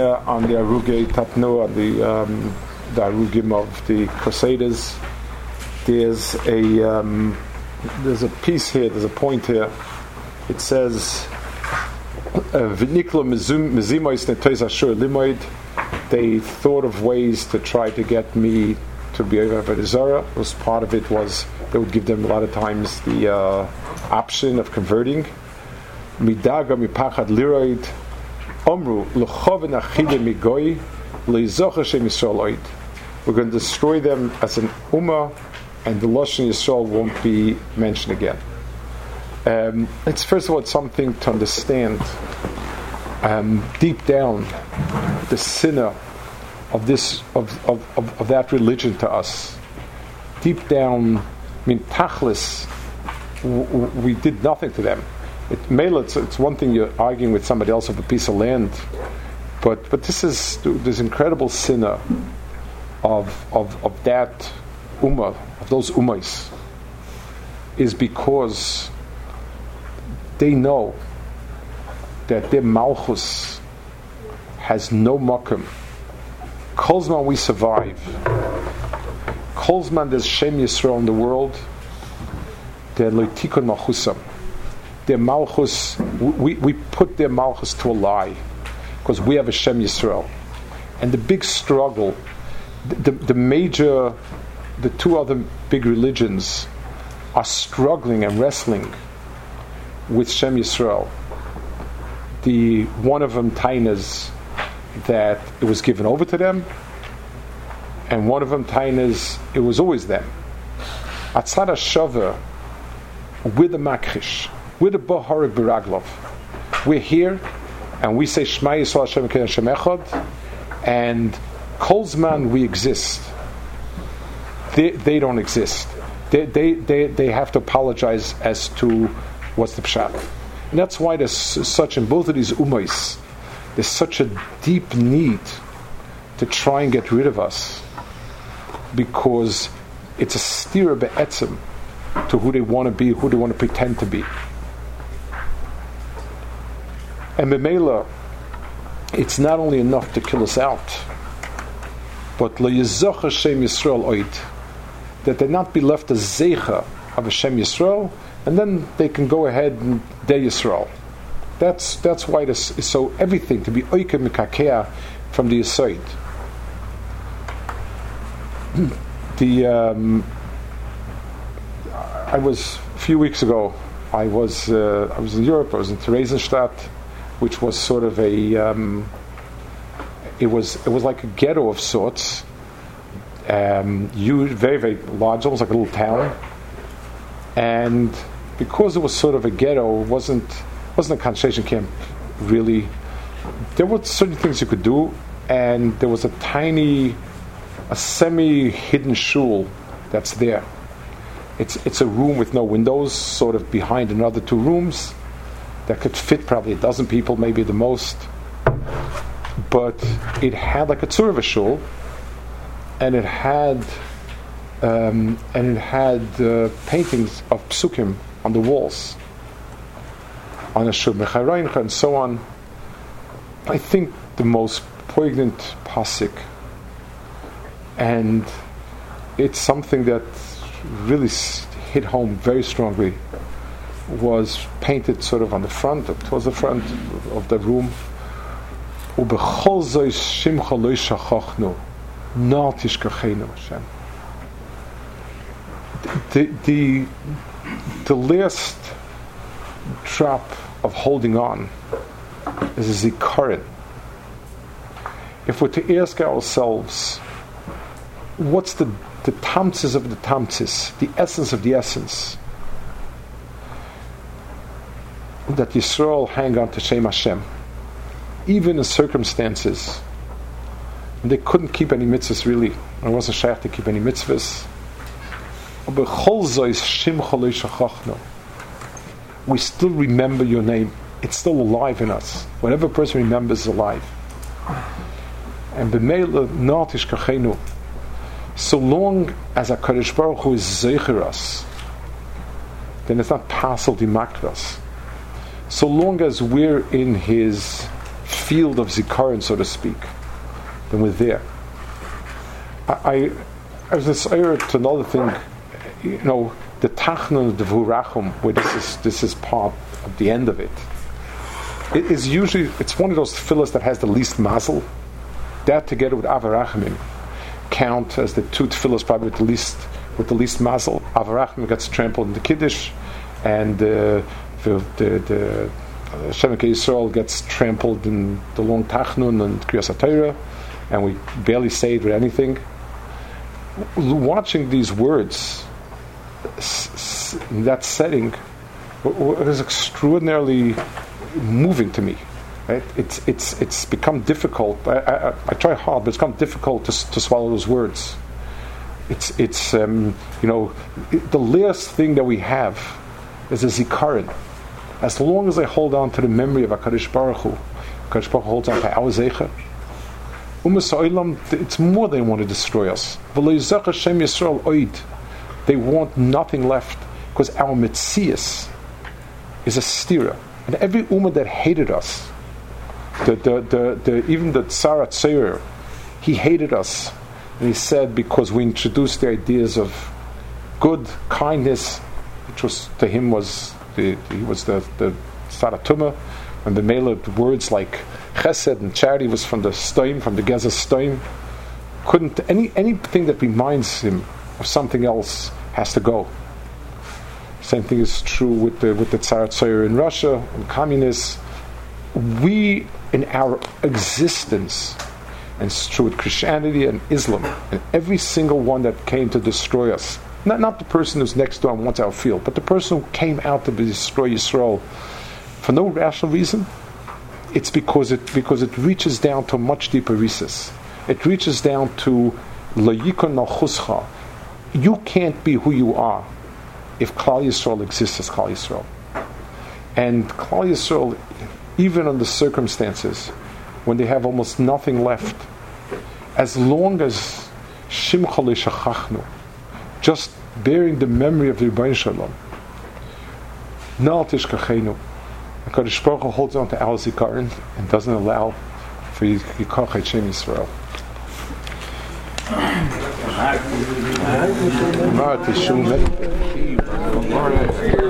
On the Aruge Tatnu, on the, um, the Arugim of the Crusaders. There's a, um, there's a piece here, there's a point here. It says, limoid. They thought of ways to try to get me to be over Zara. Was part of it was they would give them a lot of times the uh, option of converting. Midaga mipachad liroid omru achide Yisrael We're going to destroy them as an ummah, and the Lashon Yisrael won't be mentioned again. Um, it's first of all it's something to understand um, deep down the sinner of this of, of, of, of, that religion to us. Deep down, I mean, tachlis, w- w- we did nothing to them. It, Mela, it's, it's, one thing you're arguing with somebody else of a piece of land, but but this is this incredible sinner of of, of that ummah, of those ummahs, is because they know that their malchus has no makom. Kolzman we survive. Kolzman there's Shem Yisrael in the world. They're loitikon. Their malchus, we, we put their malchus to a lie because we have a Shem Yisrael. And the big struggle, the, the, major, the two other big religions are struggling and wrestling with Shem Yisrael. The one of them tainas that it was given over to them, and one of them tainas it was always them. Atzad Shava, with the makrish, with the Baharik Biraglov. We're here, and we say Shema Yisrael Hashem Hashem Echad, and Kolzman we exist. They, they don't exist. They, they, they, they have to apologize as to what's the pshat. And that's why there's such, in both of these ummahs, there's such a deep need to try and get rid of us because it's a steer be'etzim to who they want to be, who they want to pretend to be. And Memela, it's not only enough to kill us out, but le'yizach Hashem Yisrael that they not be left a zecha of Hashem Yisrael, and then they can go ahead and de Yisrael. That's that's why this is so everything to be oike mikakea from the aside. the um, I was a few weeks ago. I was uh, I was in Europe. I was in Theresienstadt, which was sort of a um, it was it was like a ghetto of sorts. Um, huge, very very large, almost like a little town, and because it was sort of a ghetto, it wasn't wasn't a concentration camp really. There were certain things you could do, and there was a tiny, a semi-hidden shul that's there. It's it's a room with no windows, sort of behind another two rooms that could fit probably a dozen people, maybe the most. But it had like a tzur of a shul, and it had um, and it had uh, paintings of psukim on the walls, on a shul and so on. I think the most poignant pasuk, and it's something that really hit home very strongly, was painted sort of on the front, towards the front of the room. The, the, the last drop of holding on is the zikarin. If we're to ask ourselves, what's the, the tamtzis of the tamtzis, the essence of the essence, that Yisrael hang on to Shem Hashem, even in circumstances they couldn't keep any mitzvahs really. I wasn't shy to keep any mitzvahs we still remember your name. It's still alive in us. Whatever person remembers is alive. And so long as a Kaddish Baruch Hu is us, then it's not possible to makras. So long as we're in His field of Zikaron, so to speak, then we're there. I, I, I was to another thing, you know, the Tachnun of the Vurachum, where this is, this is part of the end of it. It is usually, it's one of those fillers that has the least mazel. That together with Avarachimim count as the two tefillahs probably with the least with the least mazel. Avarachim gets trampled in the Kiddush, and uh, the the, the uh, Yisrael gets trampled in the long Tachnun and Kriyas HaTorah, and we barely say it with anything. Watching these words in that setting was extraordinarily moving to me. Right? It's, it's, it's become difficult. I, I, I, try hard, but it's become difficult to, to swallow those words. It's, it's um, you know, the last thing that we have is a zikaron. As long as I hold on to the memory of HaKadosh Baruch Hu, HaKadosh Baruch Hu holds on to our Zeicha, it's more they want to destroy us. They want nothing left because our mitzias is a stira. And every ummah that hated us, the, the, the, the, even the Tsar Tzair, he hated us. And he said because we introduced the ideas of good, kindness, which was to him was the, he was the, the Saratuma, and the male words like chesed and charity was from the stoim, from the Geza stoim. Couldn't any anything that reminds him of something else has to go. Same thing is true with the with the Tsar Tsair in Russia and communists. We in our existence, and it's true with Christianity and Islam, and every single one that came to destroy us. Not, not the person who's next door and wants our field, but the person who came out to destroy Yisrael for no rational reason. It's because it because it reaches down to much deeper recess. It reaches down to layikon You can't be who you are if Klal Yisrael exists as Klal Yisrael. And Klal Yisrael, even under circumstances when they have almost nothing left, as long as Shimcha Shachachnu, just bearing the memory of the Rebbein Shalom, Nal Tishkachenu, HaKadosh Baruch Hu holds on to our Zikaron and doesn't allow for Yikach Hashem Yisrael.